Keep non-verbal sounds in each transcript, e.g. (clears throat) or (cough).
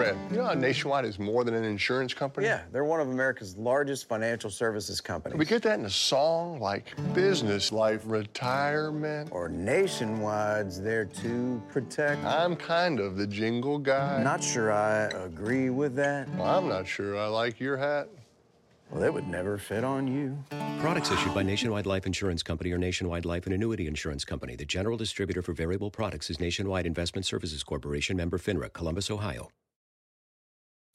Brad, you know how Nationwide is more than an insurance company? Yeah, they're one of America's largest financial services companies. We get that in a song like business, life, retirement. Or Nationwide's there to protect. I'm kind of the jingle guy. Not sure I agree with that. Well, I'm not sure I like your hat. Well, it would never fit on you. Products issued by Nationwide Life Insurance Company or Nationwide Life and Annuity Insurance Company. The general distributor for variable products is Nationwide Investment Services Corporation, member FINRA, Columbus, Ohio.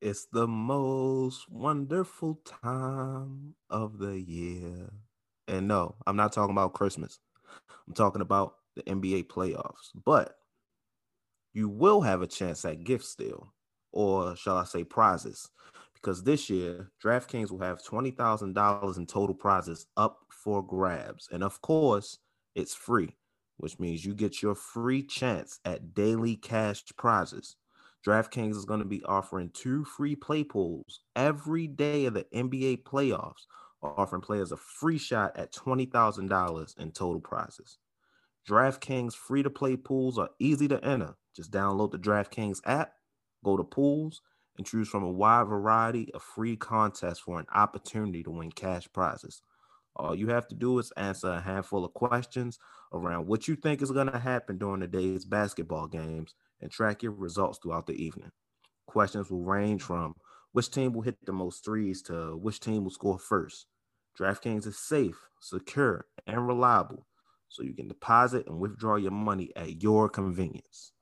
It's the most wonderful time of the year. And no, I'm not talking about Christmas. I'm talking about the NBA playoffs. But you will have a chance at gift steal, or shall I say prizes, because this year DraftKings will have twenty thousand dollars in total prizes up for grabs, and of course it's free, which means you get your free chance at daily cash prizes. DraftKings is going to be offering two free play pools every day of the NBA playoffs offering players a free shot at $20,000 in total prizes. DraftKings free to play pools are easy to enter. Just download the DraftKings app, go to pools, and choose from a wide variety of free contests for an opportunity to win cash prizes. All you have to do is answer a handful of questions around what you think is going to happen during the day's basketball games and track your results throughout the evening. Questions will range from which team will hit the most threes to which team will score first. DraftKings is safe, secure, and reliable, so you can deposit and withdraw your money at your convenience.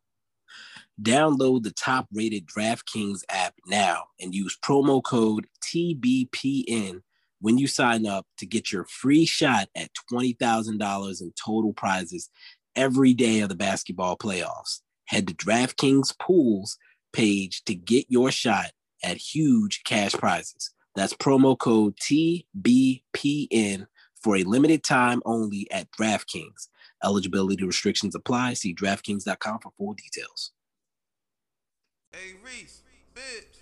Download the top rated DraftKings app now and use promo code TBPN when you sign up to get your free shot at $20,000 in total prizes every day of the basketball playoffs. Head to DraftKings Pools page to get your shot at huge cash prizes. That's promo code TBPN for a limited time only at DraftKings. Eligibility restrictions apply. See DraftKings.com for full details. Hey Reese, bitch,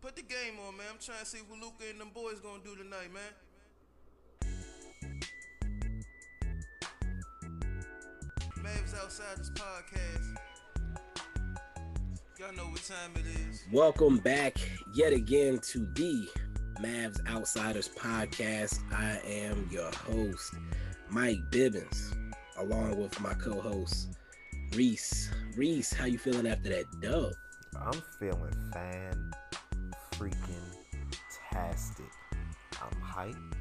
put the game on, man. I'm trying to see what Luka and them boys gonna do tonight, man. Mavs Outsiders podcast. Y'all know what time it is. Welcome back yet again to the Mavs Outsiders podcast. I am your host, Mike Bibbins, along with my co-host, Reese. Reese, how you feeling after that dub? I'm feeling fan freaking tastic. I'm hyped.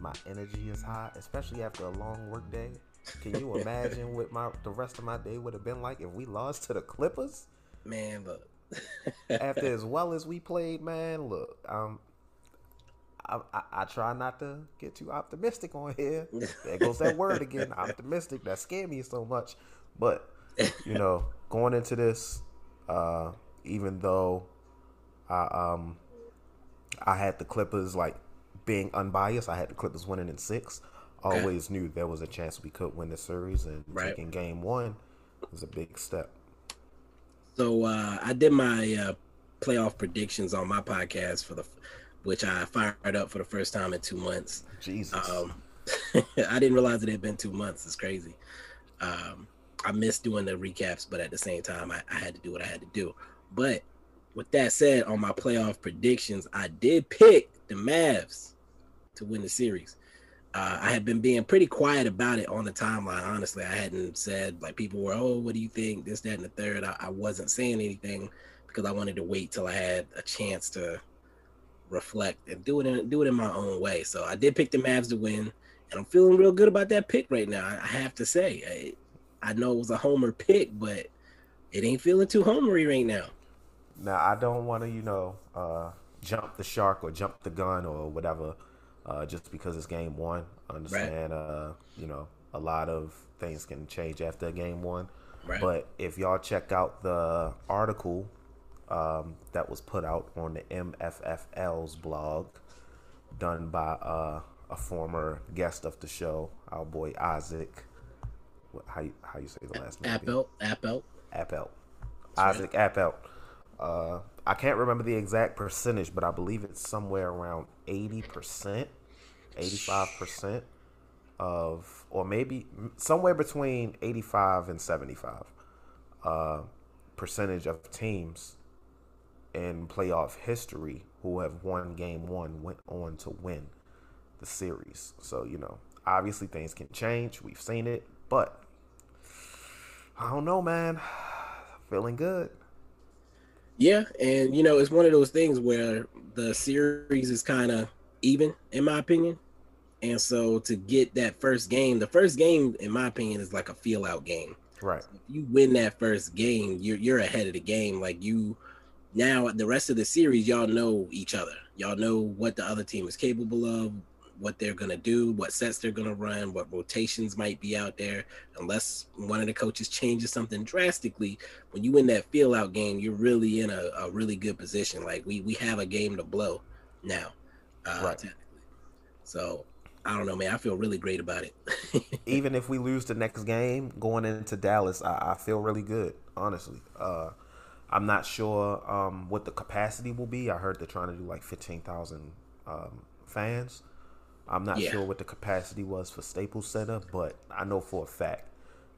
My energy is high, especially after a long work day. Can you (laughs) imagine what my the rest of my day would have been like if we lost to the Clippers? Man, look. after (laughs) as well as we played, man, look, um, I, I, I, try not to get too optimistic on here. There goes that word again, (laughs) optimistic. That scared me so much. But you know, going into this, uh, even though I um I had the Clippers like being unbiased, I had the Clippers winning in six. Always knew there was a chance we could win the series, and right. taking game one was a big step. So uh, I did my uh, playoff predictions on my podcast for the, which I fired up for the first time in two months. Jesus, um, (laughs) I didn't realize it had been two months. It's crazy. Um, I missed doing the recaps, but at the same time, I, I had to do what I had to do. But with that said, on my playoff predictions, I did pick the Mavs to win the series. Uh, I had been being pretty quiet about it on the timeline. Honestly, I hadn't said like people were, oh, what do you think? This, that, and the third. I, I wasn't saying anything because I wanted to wait till I had a chance to reflect and do it in do it in my own way. So I did pick the Mavs to win, and I'm feeling real good about that pick right now. I, I have to say, I, I know it was a homer pick, but it ain't feeling too homery right now. Now I don't want to, you know, uh, jump the shark or jump the gun or whatever, uh, just because it's game one. I Understand, right. uh, you know, a lot of things can change after game one. Right. But if y'all check out the article um, that was put out on the MFFL's blog, done by uh, a former guest of the show, our boy Isaac. How you, how you say the last name? Appel. Appel. Appel. Isaac right. Appel. Uh, I can't remember the exact percentage, but I believe it's somewhere around eighty percent, eighty-five percent of, or maybe somewhere between eighty-five and seventy-five uh, percentage of teams in playoff history who have won game one went on to win the series. So, you know, obviously things can change. We've seen it, but I don't know, man. Feeling good. Yeah, and you know, it's one of those things where the series is kind of even, in my opinion. And so to get that first game, the first game, in my opinion, is like a feel out game. Right. So if you win that first game, you're you're ahead of the game. Like you now the rest of the series, y'all know each other. Y'all know what the other team is capable of, what they're gonna do, what sets they're gonna run, what rotations might be out there. Unless one of the coaches changes something drastically, when you win that feel out game, you're really in a, a really good position. Like we we have a game to blow now. Uh, right. So I don't know, man. I feel really great about it. (laughs) Even if we lose the next game going into Dallas, I, I feel really good, honestly. Uh, I'm not sure um, what the capacity will be. I heard they're trying to do like 15,000 um, fans. I'm not yeah. sure what the capacity was for Staples Center, but I know for a fact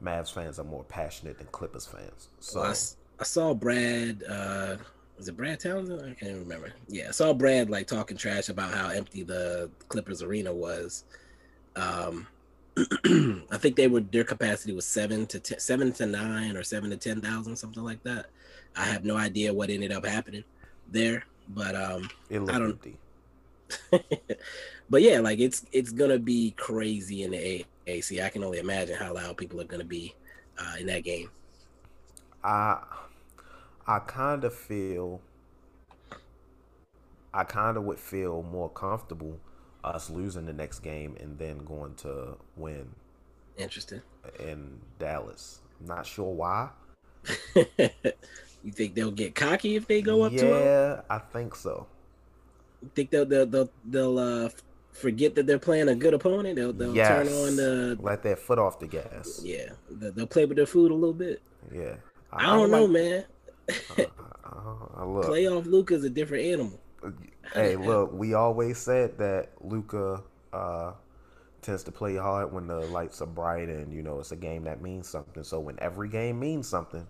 Mavs fans are more passionate than Clippers fans. So well, I, I, saw Brad. Uh, was it Brad Townsend? I can't remember. Yeah, I saw Brad like talking trash about how empty the Clippers arena was. Um, (clears throat) I think they were their capacity was seven to ten, seven to nine or seven to ten thousand, something like that. I have no idea what ended up happening there, but um, I don't. (laughs) but yeah, like it's it's gonna be crazy in the AAC. I can only imagine how loud people are gonna be uh, in that game. I I kind of feel I kind of would feel more comfortable us losing the next game and then going to win. Interesting. In Dallas, not sure why. (laughs) You think they'll get cocky if they go up yeah, to him? Yeah, I think so. You think they'll they'll they'll, they'll uh, forget that they're playing a good opponent? They'll, they'll yes. turn on the let their foot off the gas. Yeah, they'll play with their food a little bit. Yeah, I, I don't know, like, man. Uh, uh, look, Playoff Luka's a different animal. Hey, look, we always said that Luka uh, tends to play hard when the lights are bright, and you know it's a game that means something. So when every game means something,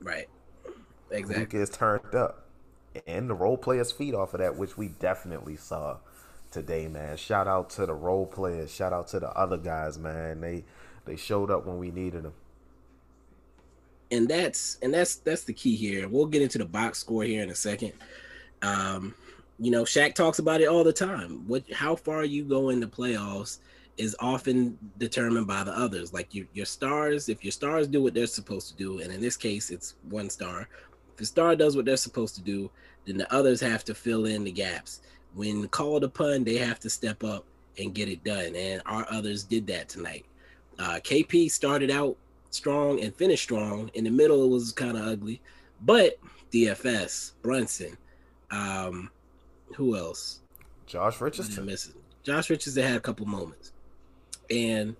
Right. Exactly. Luka is turned up. And the role players feed off of that, which we definitely saw today, man. Shout out to the role players. Shout out to the other guys, man. They they showed up when we needed them. And that's and that's that's the key here. We'll get into the box score here in a second. Um, you know, Shaq talks about it all the time. What how far you go in the playoffs is often determined by the others. Like your your stars, if your stars do what they're supposed to do, and in this case it's one star, if the star does what they're supposed to do, then the others have to fill in the gaps. When called upon, they have to step up and get it done. And our others did that tonight. Uh, KP started out strong and finished strong. In the middle, it was kind of ugly, but DFS, Brunson, um, who else? Josh Richardson. Josh Richardson had a couple moments and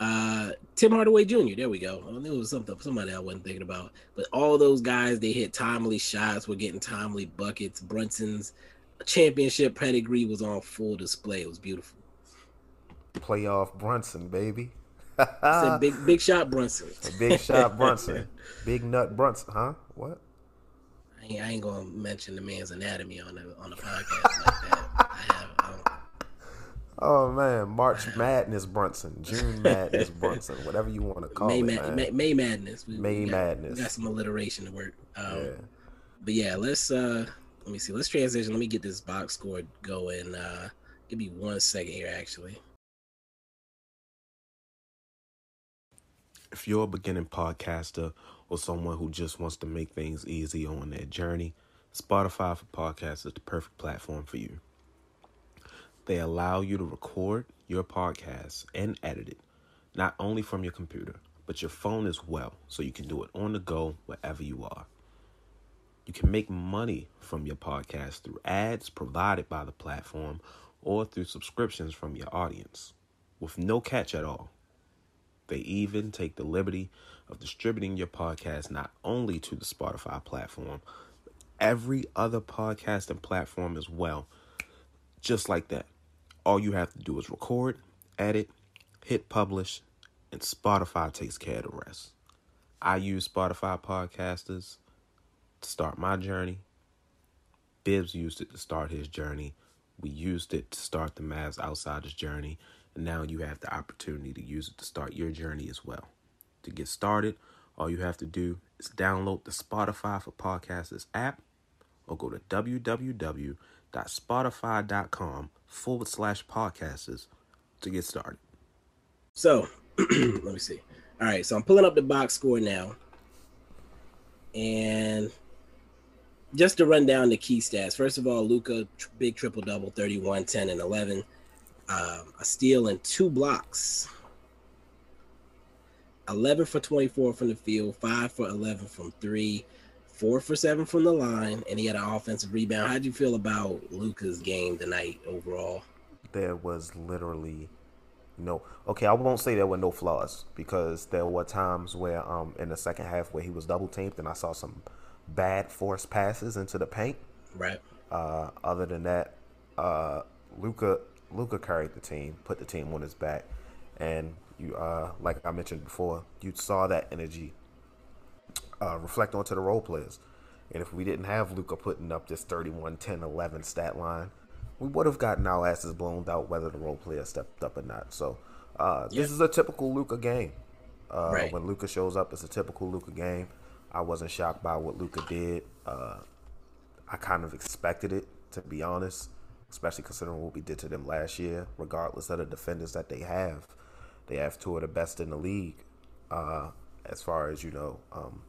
uh, Tim Hardaway Jr. There we go. Oh, it was something somebody I wasn't thinking about. But all those guys, they hit timely shots. We're getting timely buckets. Brunson's championship pedigree was on full display. It was beautiful. Playoff Brunson, baby. Said (laughs) big big shot Brunson. big shot (laughs) Brunson. big nut Brunson, huh? What? I ain't, I ain't, gonna mention the man's anatomy on the on the podcast like that. I have. I (laughs) Oh man, March Madness Brunson, June Madness Brunson, whatever you want to call May, it. May, May Madness. We, May we got, Madness. We got some alliteration to work. Um, Yeah. But yeah, let's uh let me see. Let's transition. Let me get this box score going. Uh give me one second here actually. If you're a beginning podcaster or someone who just wants to make things easy on their journey, Spotify for Podcasts is the perfect platform for you. They allow you to record your podcast and edit it, not only from your computer, but your phone as well, so you can do it on the go wherever you are. You can make money from your podcast through ads provided by the platform or through subscriptions from your audience with no catch at all. They even take the liberty of distributing your podcast not only to the Spotify platform, but every other podcasting platform as well. Just like that. All you have to do is record, edit, hit publish, and Spotify takes care of the rest. I use Spotify podcasters to start my journey. Bibs used it to start his journey. We used it to start the Mavs Outsiders journey. Now you have the opportunity to use it to start your journey as well. To get started, all you have to do is download the Spotify for Podcasters app or go to www.spotify.com forward slash podcasters to get started. So (clears throat) let me see. All right, so I'm pulling up the box score now. And just to run down the key stats. First of all, Luka, big triple double, 31, 10, and 11. Um, a steal and two blocks. 11 for 24 from the field, 5 for 11 from three, 4 for 7 from the line, and he had an offensive rebound. How'd you feel about Luka's game tonight overall? There was literally no okay, I won't say there were no flaws because there were times where um in the second half where he was double teamed and I saw some bad forced passes into the paint. Right. Uh, other than that, uh, Luka Luka carried the team, put the team on his back, and you uh, like I mentioned before, you saw that energy uh, reflect onto the role players. And if we didn't have Luka putting up this 31, 10, 11 stat line, we would have gotten our asses blown out whether the role player stepped up or not. So uh, this Yeah. is a typical Luka game. Uh, Right. When Luka shows up, it's a typical Luka game. I wasn't shocked by what Luka did. Uh, I kind of expected it, to be honest, especially considering what we did to them last year, regardless of the defenders that they have. They have two of the best in the league uh, as far as, you know, um,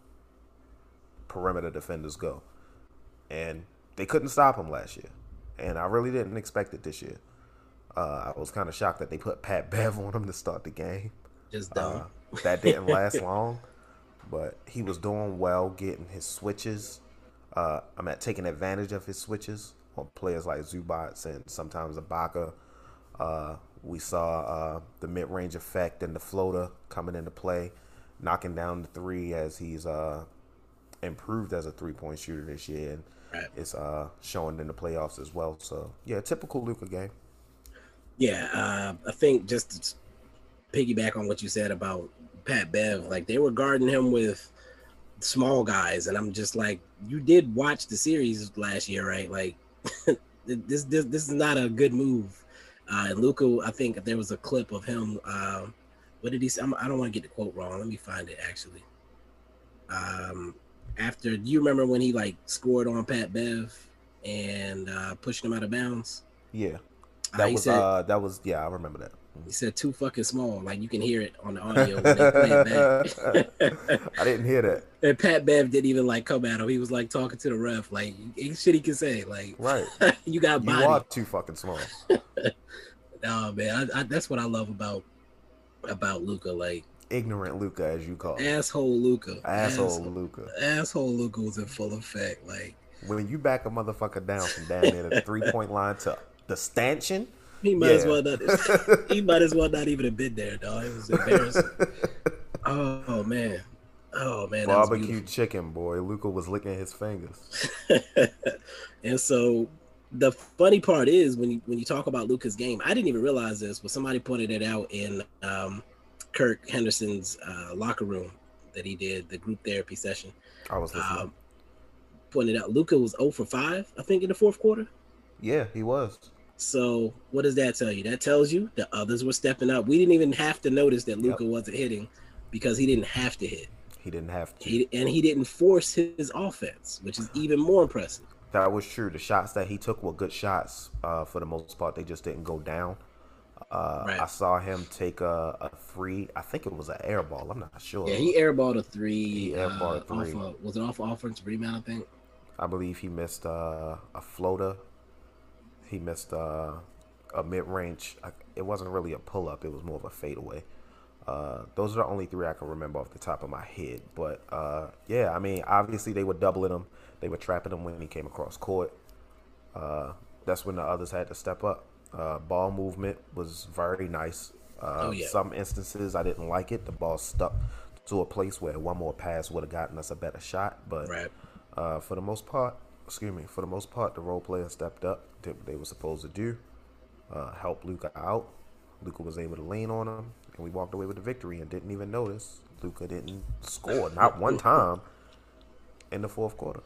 perimeter defenders go. And they couldn't stop him last year. And I really didn't expect it this year. Uh, I was kind of shocked that they put Pat (laughs) Bev on him to start the game. Just dumb. Uh, that didn't (laughs) last long, but he was doing well getting his switches. Uh, I'm at taking advantage of his switches on players like Zubac and sometimes Ibaka. Uh, we saw uh, the mid-range effect and the floater coming into play, knocking down the three as he's uh, improved as a three-point shooter this year, and Right. it's uh, showing in the playoffs as well. So yeah, typical Luka game. Yeah, uh, I think just to piggyback on what you said about Pat Bev, like they were guarding him with small guys, and I'm just like, you did watch the series last year, right? Like (laughs) this, this, this is not a good move. Uh, and Luka, I think there was a clip of him. Um, what did he say? I'm, I don't want to get the quote wrong. Let me find it actually. Um, after, do you remember when he like scored on Pat Bev and uh, pushed him out of bounds? Yeah, Uh, that he was said- uh, that was yeah, I remember that. He said too fucking small. Like you can hear it on the audio when they play it back. (laughs) I didn't hear that. and Pat Bev didn't even like come at him. He was like talking to the ref. Like shit he can say. Like Right. (laughs) you got You are too fucking small. (laughs) Oh man, I, I, that's what I love about about Luka. Like Ignorant Luka, as you call it. asshole Luka. Asshole Luka. Asshole Luka was in full effect. Like When you back a motherfucker down from down near the three point line to the stanchion, (laughs) he might as well not. (laughs) he might as well not even have been there, dog. It was embarrassing. (laughs) oh man. Oh man. barbecue chicken boy, Luka was licking his fingers. and so the funny part is when you when you talk about Luka's game, I didn't even realize this, but somebody pointed it out in um, Kirk Henderson's uh, locker room that he did the group therapy session. I was listening. Um, pointed out Luka was 0 for 5, I think, in the fourth quarter. yeah, he was. So what does that tell you? That tells you the others were stepping up. We didn't even have to notice that Luka yep. wasn't hitting because he didn't have to hit. He didn't have to. He, and he didn't force his offense, which is even more impressive. That was true. The shots that he took were good shots uh, for the most part. They just didn't go down. Uh, right. I saw him take a, a, three. I think it was an air ball. I'm not sure. Yeah, he airballed a three. He airballed uh, three. Off was it off offense rebound? I think. I believe he missed uh, a floater. He missed uh, a mid range. It wasn't really a pull up. It was more of a fadeaway. Uh, those are the only three I can remember off the top of my head. But uh, yeah, I mean, obviously they were doubling him. They were trapping him when he came across court. Uh, that's when the others had to step up. Uh, ball movement was very nice. Uh, oh, yeah. Some instances I didn't like it. The ball stuck to a place where one more pass would have gotten us a better shot. But right. Uh, for the most part, excuse me, for the most part, the role players stepped up, did what they were supposed to do, helped Luka out. Luka was able to lean on him and we walked away with the victory and didn't even notice Luka didn't score not one (laughs) time in the fourth quarter.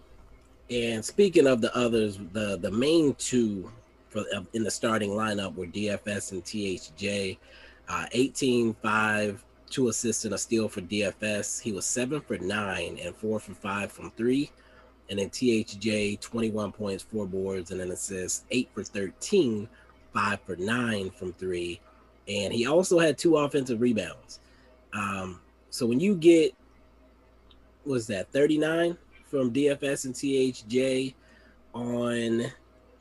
And speaking of the others, the the main two for in the starting lineup were DFS and THJ. Uh, 18 5, two assists and a steal for DFS. He was seven for nine and four for five from three. And then THJ, 21 points, four boards, and an assist, eight for 13, five for nine from three, and he also had two offensive rebounds. Um, so when you get was that 39 from DFS and THJ on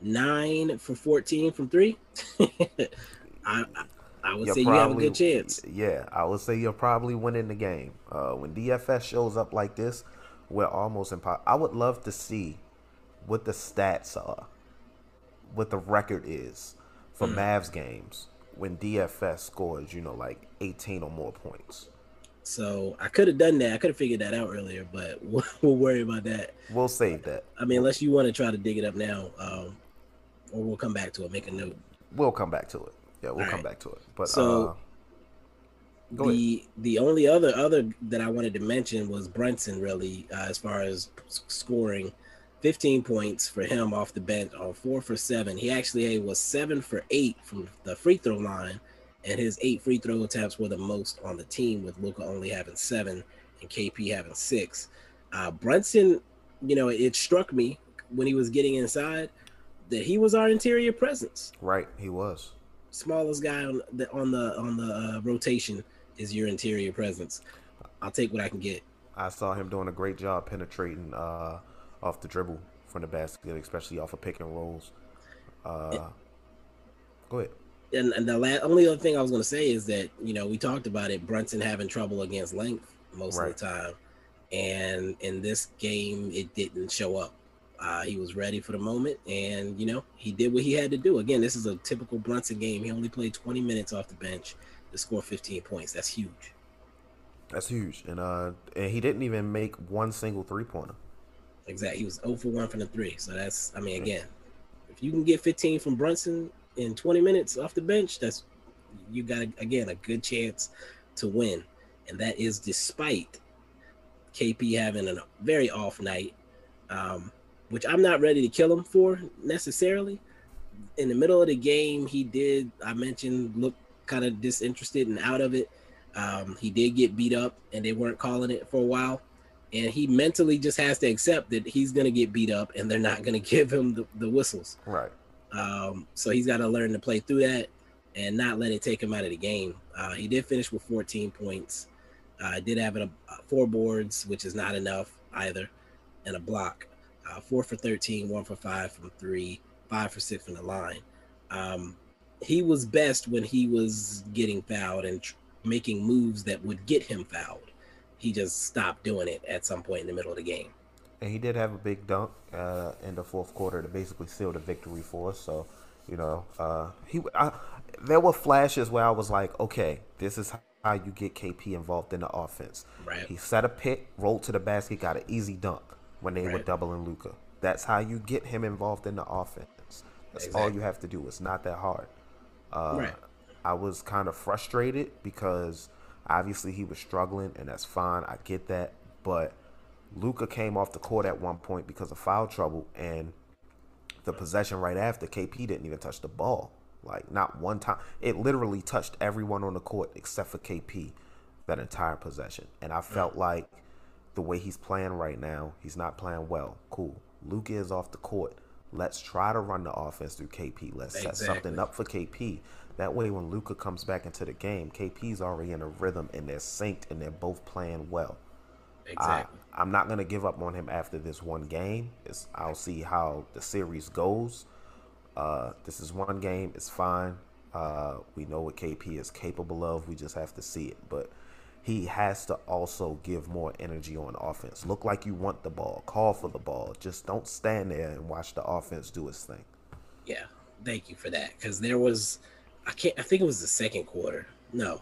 nine for 14 from three, (laughs) I, I would you're say probably, you have a good chance. Yeah, I would say you're probably winning the game. Uh, when DFS shows up like this, we're almost impossible. I would love to see what the stats are, what the record is for mm. Mavs games when DFS scores, you know, like 18 or more points. So I could have done that. I could have figured that out earlier, but (laughs) we'll, we'll, worry about that. We'll save that. I mean, unless you want to try to dig it up now, um, or we'll come back to it. Make a note. We'll come back to it. Yeah, we'll All come right. back to it. But so. Uh, the ahead. the only other other that I wanted to mention was Brunson really uh, as far as scoring 15 points for him off the bench on four for seven. He actually was seven for eight from the free throw line, and his eight free throw attempts were the most on the team, with Luka only having seven and KP having six. Uh, Brunson, you know, it struck me when he was getting inside that he was our interior presence. Right, he was. Smallest guy on the on the on the uh, rotation is your interior presence. I'll take what I can get. I saw him doing a great job penetrating. Uh, off the dribble from the basket, especially off of pick and rolls. Uh, go ahead. And, and the last, only other thing I was going to say is that you know we talked about it. Brunson having trouble against length most right. of the time, and in this game it didn't show up. Uh, he was ready for the moment, and you know he did what he had to do. Again, this is a typical Brunson game. He only played 20 minutes off the bench to score 15 points. That's huge. That's huge, and uh, and he didn't even make one single three pointer. Exactly. He was 0 for 1 from the three. So that's, I mean, again, if you can get 15 from Brunson in 20 minutes off the bench, that's, you got, again, a good chance to win. And that is despite KP having a very off night, um, which I'm not ready to kill him for necessarily. In the middle of the game, he did, I mentioned, look kind of disinterested and out of it. Um, he did get beat up, and they weren't calling it for a while. And he mentally just has to accept that he's going to get beat up and they're not going (laughs) to give him the, the whistles. Right. Um, so he's got to learn to play through that and not let it take him out of the game. Uh, he did finish with 14 points. Uh, did have a, uh, four boards which is not enough either and a block. Uh, four for 13 one for five from three five for six from the line. Um, he was best when he was getting fouled and tr- making moves that would get him fouled he just stopped doing it at some point in the middle of the game. And he did have a big dunk uh, in the fourth quarter to basically seal the victory for us. So, you know, uh, he I, there were flashes where I was like, okay, this is how you get KP involved in the offense. Right. He set a pick, rolled to the basket, got an easy dunk when they right. were doubling Luka. That's how you get him involved in the offense. That's exactly. all you have to do. It's not that hard. Uh, right. I was kind of frustrated because Obviously, he was struggling, and that's fine. I get that. But Luka came off the court at one point because of foul trouble, and the possession right after, KP didn't even touch the ball. Like not one time. It literally touched everyone on the court except for KP that entire possession. And I felt like the way he's playing right now, he's not playing well. Cool. Luka is off the court. Let's try to run the offense through KP. Let's set something up for KP. That way, when Luka comes back into the game, KP's already in a rhythm and they're synced and they're both playing well. Exactly. I, I'm not gonna give up on him after this one game. It's, I'll see how the series goes. Uh, this is one game. It's fine. Uh, we know what KP is capable of. We just have to see it. But he has to also give more energy on offense. Look like you want the ball. Call for the ball. Just don't stand there and watch the offense do its thing. Yeah, thank you for that. Because there was, I can't, I think it was the second quarter. No,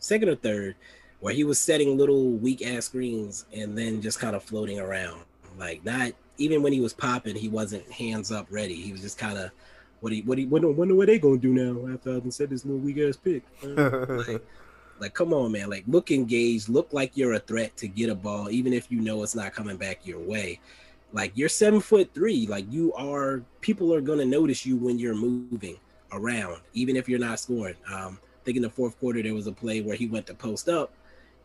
second or third, where he was setting little weak ass screens and then just kind of floating around. Like not even when he was popping, he wasn't hands up ready. He was just kind of, what he, what he, wonder, wonder what they gonna do now after I done said this little weak ass pick. Uh, (laughs) like, like, come on, man. Like, look engaged. Look like you're a threat to get a ball, even if you know it's not coming back your way. Like, you're seven foot three. Like, you are. People are gonna notice you when you're moving around, even if you're not scoring. Um, I think in the fourth quarter there was a play where he went to post up,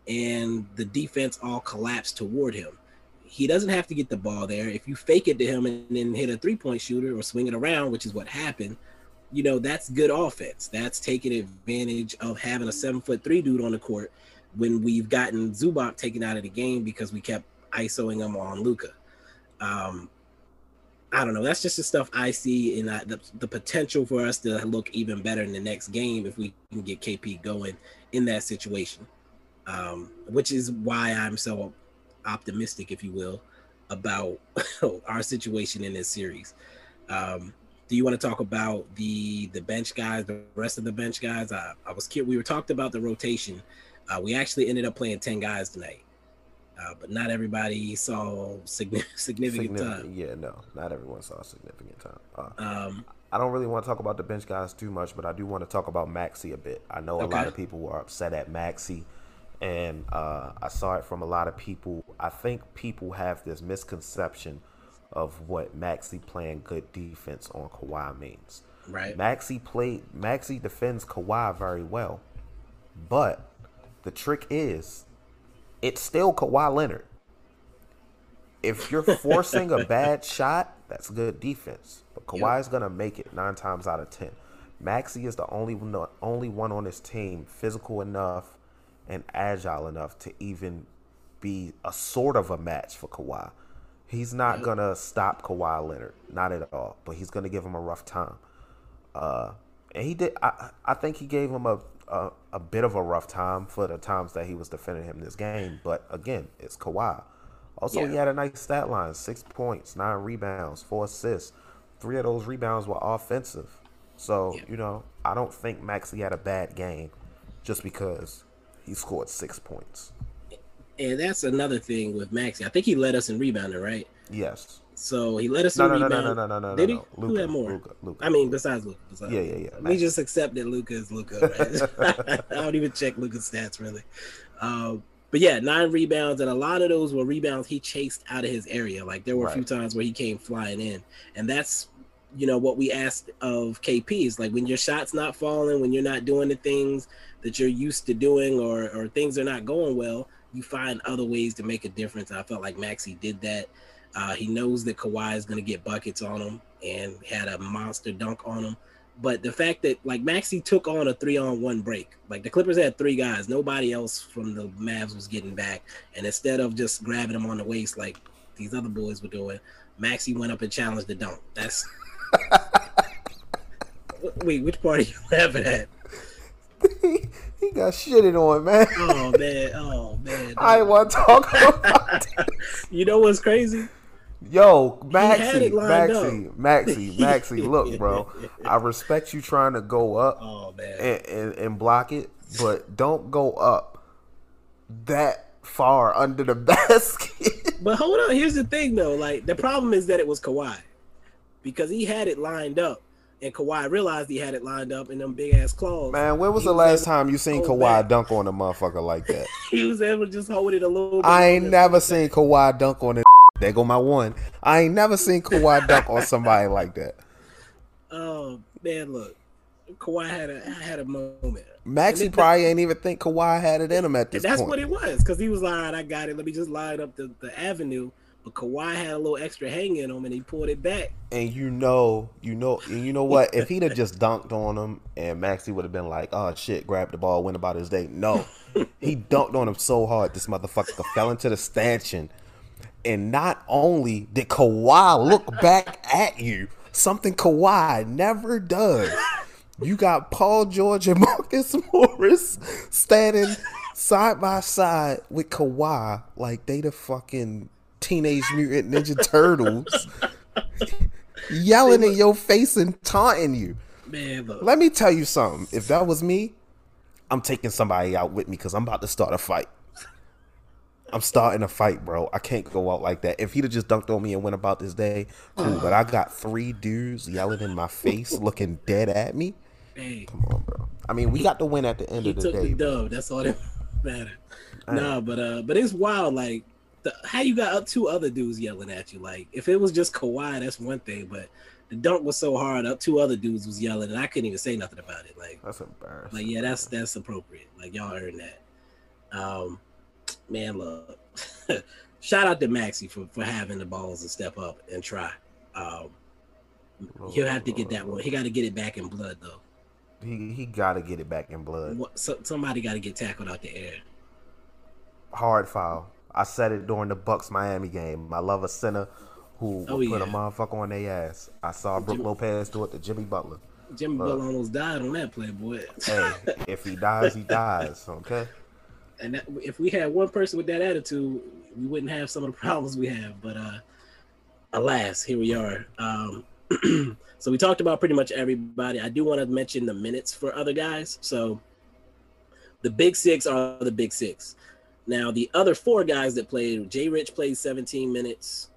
and the defense all collapsed toward him. He doesn't have to get the ball there. If you fake it to him and then hit a three point shooter or swing it around, which is what happened, you know, that's good offense. That's taking advantage of having a seven foot three dude on the court when we've gotten Zubac taken out of the game because we kept ISOing him on Luka. Um, I don't know. That's just the stuff I see, and the, the potential for us to look even better in the next game if we can get KP going in that situation. Um, which is why I'm so optimistic, if you will, about (laughs) our situation in this series. Um, do you want to talk about the the bench guys, the rest of the bench guys? I, I was curious. We were talked about the rotation. Uh, we actually ended up playing ten guys tonight, uh, but not everybody saw (laughs) significant, significant time. Yeah, no, not everyone saw significant time. Uh, Um, I don't really want to talk about the bench guys too much, but I do want to talk about Maxi a bit. I know a lot of people were upset at Maxi, and uh, I saw it from a lot of people. I think people have this misconception of what Maxi playing good defense on Kawhi means. Right. Maxi played. Maxi defends Kawhi very well, but the trick is, it's still Kawhi Leonard. If you're (laughs) forcing a bad shot, that's good defense. But Kawhi's gonna make it nine times out of ten. Maxi is the only one, the only one on his team physical enough and agile enough to even be a sort of a match for Kawhi. He's not gonna stop Kawhi Leonard, not at all. But he's gonna give him a rough time. Uh, and he did. I, I think he gave him a, a a bit of a rough time for the times that he was defending him this game. But again, it's Kawhi. Also, he had a nice stat line: six points, nine rebounds, four assists. Three of those rebounds were offensive. So you know, I don't think Maxi had a bad game just because he scored six points. And that's another thing with Maxi. I think he led us in rebounding, right? Yes. So he led us No, in no, no, rebound. no, no, no, no, no, Did he? no. Who had more? Luka, Luka. I mean, besides Luka. Besides Yeah, yeah, yeah, We just accept that Luka is Luka. Right? (laughs) (laughs) I don't even check Luka's stats really. Um, but yeah, nine rebounds, and a lot of those were rebounds he chased out of his area. Like there were a few times where he came flying in, and that's you know what we asked of KP is like when your shot's not falling, when you're not doing the things that you're used to doing, or or things are not going well, you find other ways to make a difference. I felt like Maxi did that. Uh, he knows that Kawhi is going to get buckets on him and had a monster dunk on him. But the fact that like Maxi took on a three on one break, like the Clippers had three guys, nobody else from the Mavs was getting back. And instead of just grabbing him on the waist like these other boys were doing, Maxi went up and challenged the dunk. That's (laughs) wait, which part are you laughing at? (laughs) he got shitted on, man. Oh man, oh man. (laughs) I ain't want to talk about. (laughs) You know what's crazy? Yo, had Maxi, it lined Maxi, Maxi, (laughs) Maxi. Look, bro, I respect you trying to go up Oh man. and, and, and block it, but don't go up that far under the basket. But hold on, here's the thing though. Like the problem is that it was Kawhi. Because he had it lined up. And Kawhi realized he had it lined up in them big ass claws. Man, when was He the last time you seen Kawhi back. dunk on a motherfucker like that? (laughs) He was able to just hold it a little bit. I ain't never seen Kawhi dunk on it (laughs) There go my one. I ain't never seen Kawhi dunk on somebody like that. (laughs) Oh man, look, Kawhi had a had a moment. It- probably ain't even think Kawhi had it in him at this that's point. what it was, because he was like, right, I got it. Let me just line up the, the avenue. But Kawhi had a little extra hang in him and he pulled it back. and you know, you know, and you know what? If he'd have just dunked on him, and Maxi would have been like, "Oh shit, grab the ball, went about his day." No, (laughs) he dunked on him so hard, this motherfucker (laughs) fell into the stanchion. And not only did Kawhi look back at you, something Kawhi never does. You got Paul George and (laughs) Marcus Morris standing side by side with Kawhi like they the fucking Teenage Mutant Ninja Turtles yelling in your face and taunting you. Man, look. Let me tell you something. If that was me, I'm taking somebody out with me because I'm about to start a fight. I'm starting a fight, bro. I can't go out like that. If he'd have just dunked on me and went about this day, cool. But I got three dudes yelling in my face, looking dead at me. Hey, Come on, bro. I mean, we got the win at the end he of the took day. the dub. That's all that (laughs) matter. Nah, but uh, but it's wild. Like, the, how you got up two other dudes yelling at you? Like, if it was just Kawhi, that's one thing. But the dunk was so hard, up two other dudes was yelling, and I couldn't even say nothing about it. Like, That's embarrassing. like yeah, that's that's appropriate. Like y'all earned that. Um, man, look. (laughs) Shout out to Maxi for for having the balls to step up and try. Um, he'll have to get that one. He got to get it back in blood though. He he got to get it back in blood. What, so, somebody got to get tackled out the air. Hard foul. I said it during the Bucks Miami game. I love a center who Oh, will put a motherfucker on their ass. I saw Brooke Lopez do it to Jimmy Butler. Jimmy Look. Butler almost died on that play, boy. Hey, (laughs) if he dies, he dies. Okay. and that, if we had one person with that attitude, we wouldn't have some of the (laughs) problems we have. But uh, alas, here we are. Um, (clears throat) so we talked about pretty much everybody. I do want to mention the minutes for other guys. So the big six are the big six. Now the other four guys that played, Jay Rich played 17 minutes.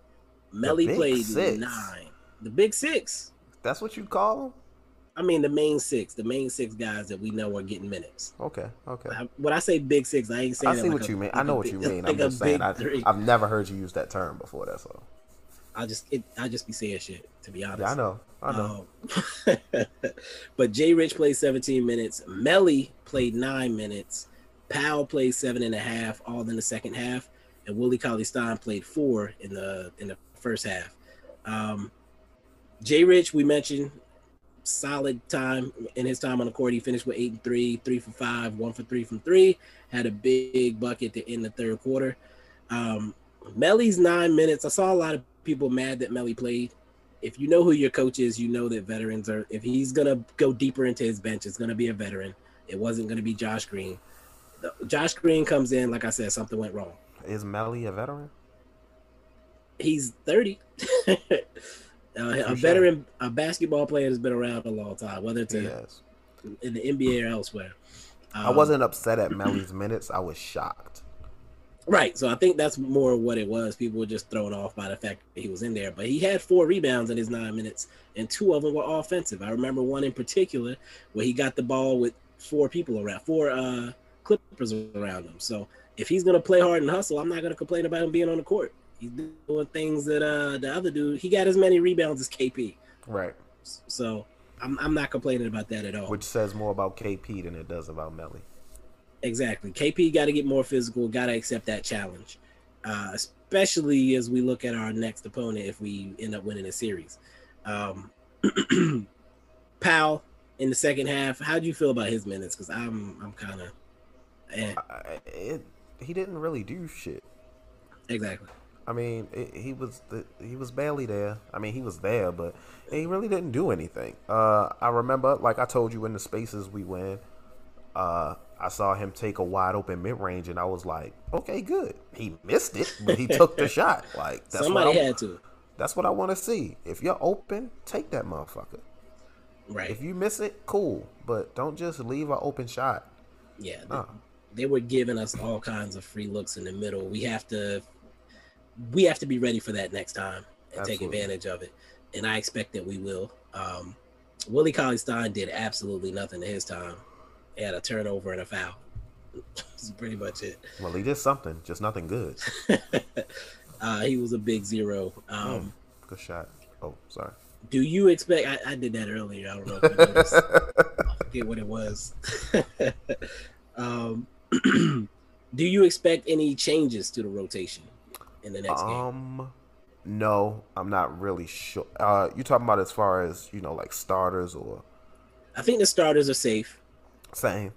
Melly played six? nine. The big six. That's what you call him? I mean the main six, the main six guys that we know are getting minutes. Okay. Okay. I- When I say big six, I ain't saying I see like what a- you mean. like I know what big- you mean. (laughs) like I'm just saying. I, I've never heard you use that term before. That's all. I just it, I just be saying shit to be honest. Yeah, I know. I know. Um, (laughs) but Jay Rich played 17 minutes. Melly played nine minutes. Powell played seven and a half, all in the second half, and Willie Cauley Stein played four in the in the first half. Um, Jay Rich, we mentioned, solid time in his time on the court. He finished with eight and three, three for five, one for three from three. Had a big bucket to end the third quarter. Um, Melly's nine minutes. I saw a lot of people mad that Melly played. If you know who your coach is, you know that veterans are. If he's gonna go deeper into his bench, it's gonna be a veteran. It wasn't gonna be Josh Green. Josh Green comes in, like I said, something went wrong. Is Melly a veteran? He's thirty. (laughs) uh, a sure. veteran, a basketball player has been around a long time, whether it's a, in the NBA or elsewhere. I Um, wasn't upset at Melly's (clears throat) minutes. I was shocked. Right. So I think that's more what it was. People were just thrown off by the fact that he was in there. But he had four rebounds in his nine minutes, and two of them were offensive. I remember one in particular where he got the ball with four people around, four uh, Clippers around him. So if he's gonna play hard and hustle, I'm not gonna complain about him being on the court. He's doing things that uh, the other dude. He got as many rebounds as KP. Right. So I'm I'm not complaining about that at all. Which says more about KP than it does about Melly. Exactly. KP got to get more physical, got to accept that challenge, uh, especially as we look at our next opponent if we end up winning a series. Um, (clears throat) Powell in the second half, how do you feel about his minutes? Because I'm I'm kind of, eh, I, it, he didn't really do shit. exactly. I mean, it, he was the, he was barely there. I mean, he was there, but he really didn't do anything. Uh, I remember, like I told you, in the spaces we win, uh, I saw him take a wide open mid range, and I was like, okay, good. He missed it, but he took the (laughs) shot. Like that's Somebody what I, had to, That's what I want to see. If you're open, take that motherfucker. right? If you miss it, cool, but don't just leave an open shot. Yeah, Nah. They were giving us all kinds of free looks in the middle. We have to we have to be ready for that next time and take advantage of it. And I expect that we will. Um, Willie Cauley Stein did absolutely nothing to his time. He had a turnover and a foul. (laughs) That's pretty much it. Well, he did something, just nothing good. (laughs) Uh, he was a big zero. Um, Mm, good shot. Oh, sorry. Do you expect? I, I did that earlier. I don't know. If you. (laughs) I forget what it was. um, do you expect any changes to the rotation in the next game? Um, no, I'm not really sure. Uh, you talking about as far as you know, like starters or I think the starters are safe. same?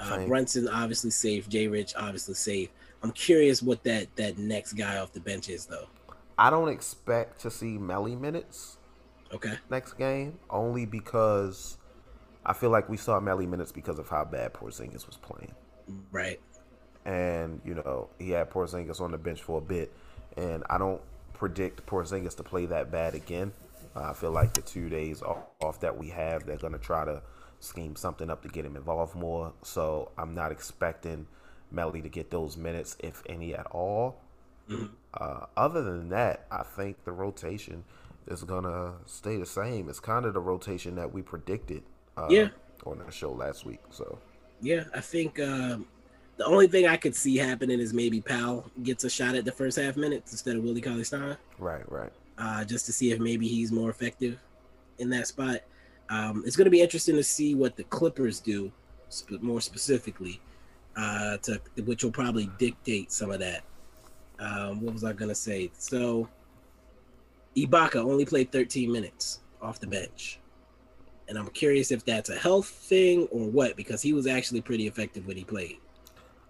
Uh, Same. Brunson obviously safe. Jay Rich obviously safe. I'm curious what that that next guy off the bench is though. I don't expect to see Melly minutes Okay. next game, only because I feel like we saw Melly minutes because of how bad Porzingis was playing. Right. and you know he had Porzingis on the bench for a bit, and I don't predict Porzingis to play that bad again. Uh, I feel like the two days off, off that we have, they're gonna try to scheme something up to get him involved more. So I'm not expecting Melli to get those minutes, if any at all. Uh, other than that, I think the rotation is gonna stay the same. It's kind of the rotation that we predicted. Uh, Yeah. On the show last week, so Yeah, I think um, the only thing I could see happening is maybe Powell gets a shot at the first half minutes instead of Willie Cauley Stein, right, right. uh, just to see if maybe he's more effective in that spot. Um, it's going to be interesting to see what the Clippers do, sp- more specifically, uh, to which will probably dictate some of that. Um, what was I going to say? So, Ibaka only played 13 minutes off the bench. And I'm curious if that's a health thing or what, because he was actually pretty effective when he played.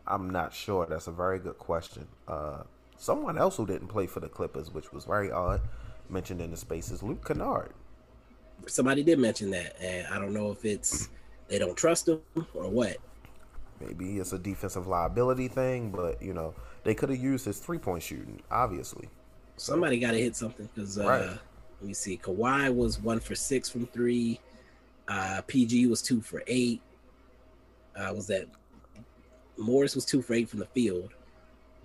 I'm not sure. That's a very good question. Uh, someone else who didn't play for the Clippers, which was very odd, mentioned in the space is Luke Kennard. Somebody did mention that, and I don't know if it's they don't trust him or what. Maybe it's a defensive liability thing, but you know they could have used his three point shooting. Obviously, Somebody got to hit something because uh, Right. let me see. Kawhi was one for six from three. Uh, PG was two for eight. Uh, was that Morris was two for eight from the field.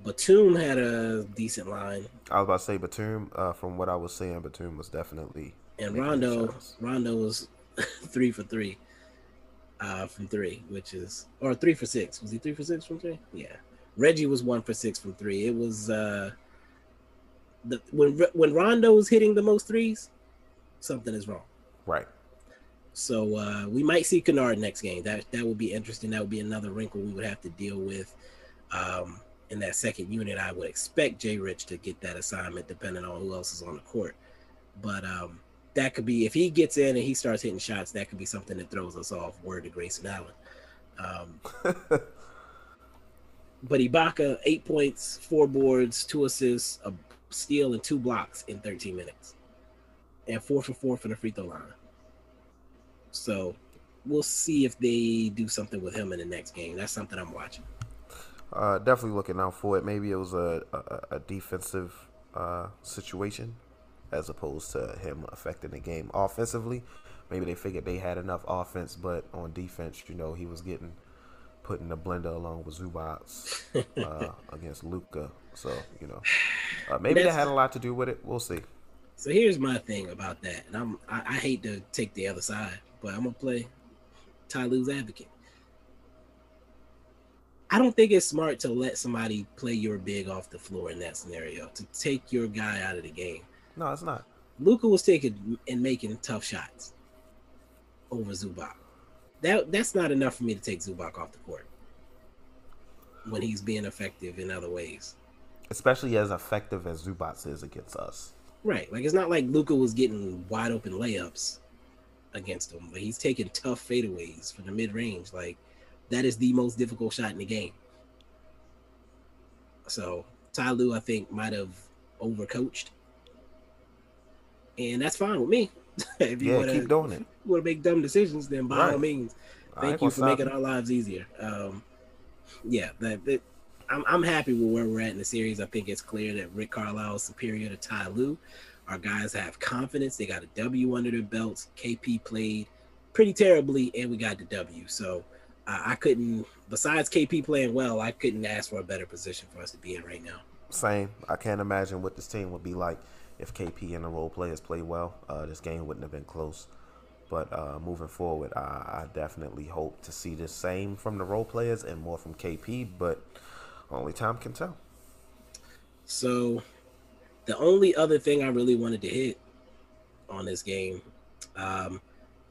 Batum had a decent line, I was about to say Batum. Uh, from what I was saying, Batum was definitely and Rondo. Rondo was (laughs) three for three uh, from three, which is or three for six. Was he three for six from three? Yeah. Reggie was one for six from three. It was uh, the when when Rondo was hitting the most threes, something is wrong. Right. So uh, we might see Kennard next game. That that would be interesting. That would be another wrinkle we would have to deal with um, in that second unit. I would expect Jay Rich to get that assignment, depending on who else is on the court. But um, that could be if he gets in and he starts hitting shots. That could be something that throws us off. Word to Grayson Allen. Um, (laughs) but Ibaka, eight points, four boards, two assists, a steal, and two blocks in 13 minutes, and four for four from the free throw line. So we'll see if they do something with him in the next game. That's something I'm watching. Uh, definitely looking out for it. Maybe it was a a, a defensive uh, situation as opposed to him affecting the game offensively. Maybe they figured they had enough offense, but on defense, you know, he was getting put in the blender along with Zubac (laughs) uh, against Luka. So you know, uh, maybe that had a lot to do with it. We'll see. So here's my thing about that, and I'm I, I hate to take the other side, but I'm gonna play Ty Lue's advocate. I don't think it's smart to let somebody play your big off the floor in that scenario to take your guy out of the game. No, it's not. Luka was taking and making tough shots over Zubac. That that's not enough for me to take Zubac off the court when he's being effective in other ways. Especially as effective as Zubac is against us. Right. Like it's not like Luka was getting wide open layups against him, but he's taking tough fadeaways from the mid range. Like that is the most difficult shot in the game. So Ty Lue, I think, might have overcoached. And that's fine with me. (laughs) if Yeah, wanna, keep doing it. You want to make dumb decisions, then by all means, thank you for making you. our lives easier. Um, yeah, that, that I'm, I'm happy with where we're at in the series. I think it's clear that Rick Carlisle is superior to Ty Lue. Our guys have confidence. They got a W under their belts. KP played pretty terribly, and we got the W. So uh, I couldn't, besides KP playing well, I couldn't ask for a better position for us to be in right now. Same. I can't imagine what this team would be like if KP and the role players play well. Uh, this game wouldn't have been close. But uh, moving forward, I, I definitely hope to see the same from the role players and more from KP. But only time can tell. So The only other thing I really wanted to hit on this game, um,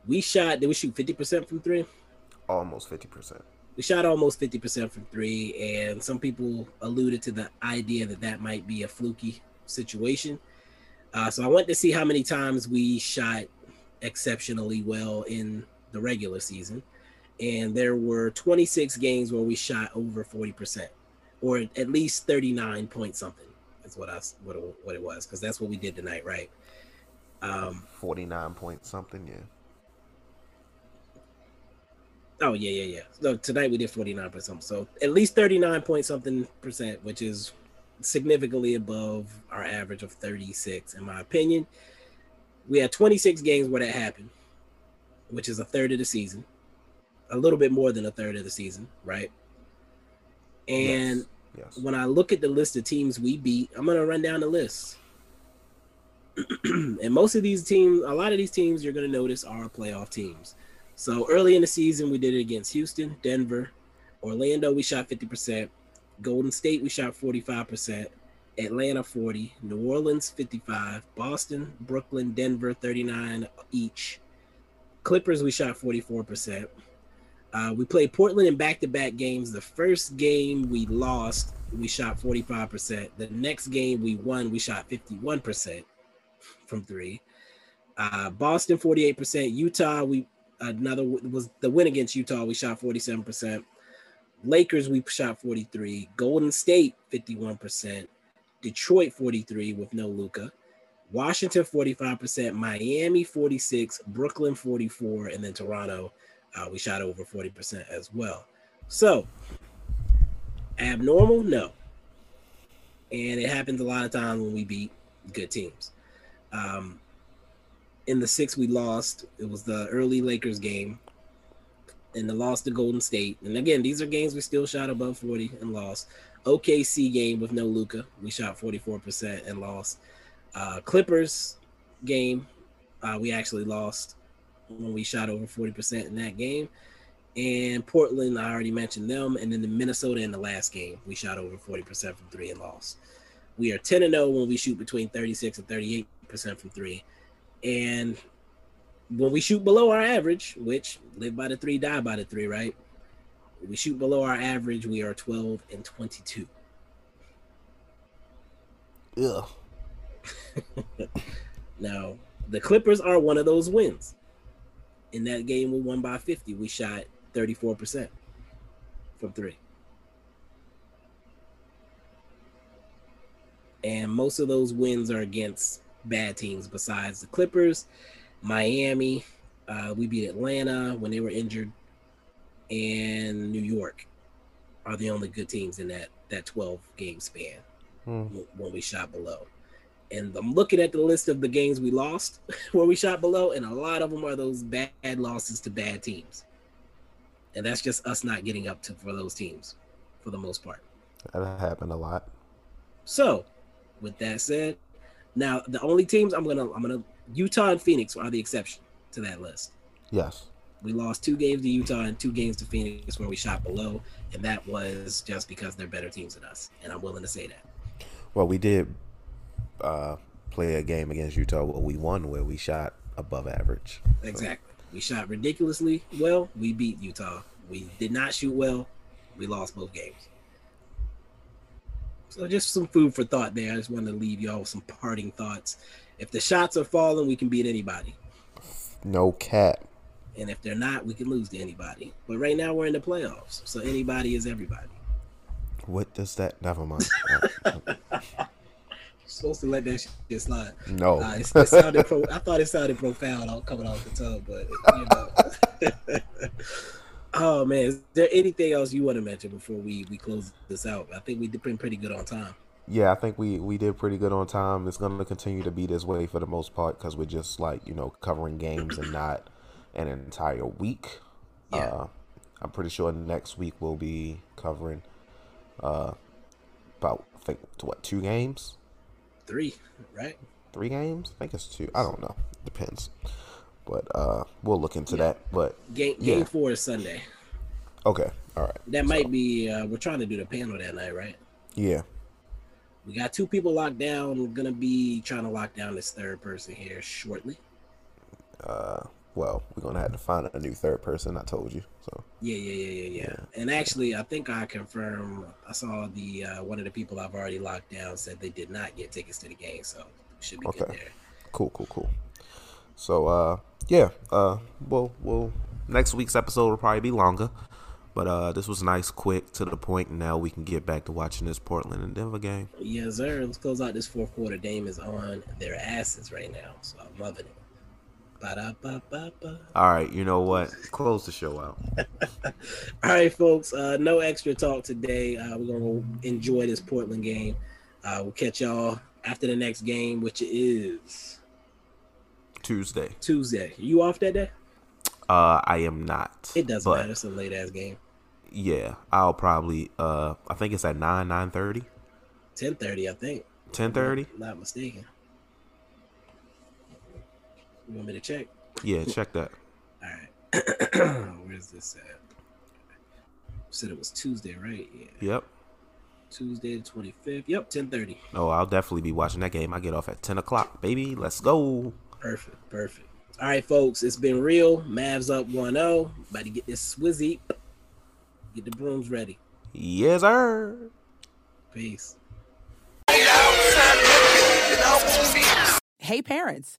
we shot. Did we shoot fifty percent from three? Almost fifty percent. We shot almost fifty percent from three, and some people alluded to the idea that that might be a fluky situation. Uh, so I wanted to see how many times we shot exceptionally well in the regular season, and there were 26 games where we shot over 40 percent, or at least 39 point something. Is what I what it, what it was because that's what we did tonight, right? Um, Forty nine point something. Yeah. Oh yeah, yeah, yeah. So tonight we did 49 percent. So at least 39 point something percent, which is significantly above our average of 36, in my opinion. We had 26 games where that happened, which is a third of the season. A little bit more than a third of the season, right? And Yes. Yes. when I look at the list of teams we beat, I'm gonna run down the list. (clears throat) and most of these teams, a lot of these teams you're gonna notice are playoff teams. So early in the season, we did it against Houston, Denver, Orlando. We shot 50%. Golden State, we shot 45%. Atlanta 40, New Orleans 55, Boston, Brooklyn, Denver 39 each. Clippers, we shot 44%. Uh, we played Portland in back-to-back games. The first game we lost, we shot 45%. The next game we won, we shot 51% from three. Uh, Boston 48%. Utah, we another was the win against Utah. We shot 47%. Lakers, we shot 43. Golden State 51%. Detroit 43 with no Luka. Washington 45%. Miami 46. Brooklyn 44, and then Toronto, uh, we shot over 40% as well. So abnormal, no. And it happens a lot of times when we beat good teams. Um, in the six we lost, it was the early Lakers game, and the loss to Golden State. And again, these are games we still shot above 40 and lost. OKC game with no Luka, we shot 44% and lost. Uh, Clippers game, uh, we actually lost when we shot over 40% in that game. And Portland, I already mentioned them. And then the Minnesota in the last game, we shot over 40% from three and lost. We are 10 and 0 when we shoot between 36 and 38% from three. And when we shoot below our average, which live by the three, die by the three, right? We shoot below our average, we are 12 and 22. Ugh. (laughs) Now, the Clippers are one of those wins. In that game, we won by 50. We shot 34% from three. And most of those wins are against bad teams besides the Clippers, Miami. Uh, we beat Atlanta when they were injured, and New York are the only good teams in that, that 12 game span Hmm. when we shot below. And I'm looking at the list of the games we lost (laughs) where we shot below, and a lot of them are those bad losses to bad teams. And that's just us not getting up to for those teams for the most part. That happened a lot. So, with that said, now the only teams I'm gonna I'm gonna Utah and Phoenix are the exception to that list. Yes. We lost two games to Utah and two games to Phoenix where we shot below, and that was just because they're better teams than us. And I'm willing to say that. Well, we did uh, play a game against Utah where we won where we shot above average. Exactly. We shot ridiculously well. We beat Utah. We did not shoot well. We lost both games. So just some food for thought there. I just wanted to leave y'all with some parting thoughts. If the shots are falling, we can beat anybody. No cat. And if they're not, we can lose to anybody. But right now we're in the playoffs. So anybody is everybody. What does that? Never mind. (laughs) Supposed to let that shit slide. no. Uh, it, it sounded pro- I thought it sounded profound all coming off the tongue, but you know. (laughs) oh man, is there anything else you want to mention before we we close this out? I think we did pretty good on time. yeah, I think we we did pretty good on time. It's going to continue to be this way for the most part because we're just like you know covering games and not an entire week. Yeah. Uh, I'm pretty sure next week we'll be covering uh, about I think what two games, Three, right? three games. I think it's two. I don't know. Depends. But uh, we'll look into that. But Game Yeah. game four is Sunday. okay, all right. That So, might be. Uh, we're trying to do the panel that night, right? Yeah. We got two people locked down. We're gonna be trying to lock down this third person here shortly. Uh, well, we're gonna have to find a new third person. I told you. So Yeah, yeah, yeah, yeah, yeah. And actually, I think I confirmed. I saw the uh, one of the people I've already locked down said they did not get tickets to the game, so should be good Okay. there. cool, cool, cool. So uh, yeah. Uh, well, well, next week's episode will probably be longer, but uh, this was nice, quick, to the point. And now we can get back to watching this Portland and Denver game. Yes, sir. Let's close out this fourth quarter. Dame is on their asses right now, so I'm loving it. Ba-da-ba-ba-ba. All right, you know what? Close the show out. (laughs) All right, folks. Uh, no extra talk today. Uh, we're gonna enjoy this Portland game. Uh, we'll catch y'all after the next game, which is Tuesday. Tuesday. You off that day? Uh, I am not. It doesn't matter. It's a late ass game. Yeah, I'll probably. Uh, I think it's at nine, nine thirty, Ten thirty, I think. ten thirty. Not mistaken. You want me to check? Yeah, check that. All right. (clears throat) Where's this at? Said it was Tuesday, right? Yeah. Yep. Tuesday the twenty fifth. Yep, ten thirty. Oh, I'll definitely be watching that game. I get off at ten o'clock, baby. Let's go. Perfect, perfect. All right, folks, it's been real. Mavs up 1-0. About to get this swizzy. Get the brooms ready. Yes, sir. Peace. Hey parents,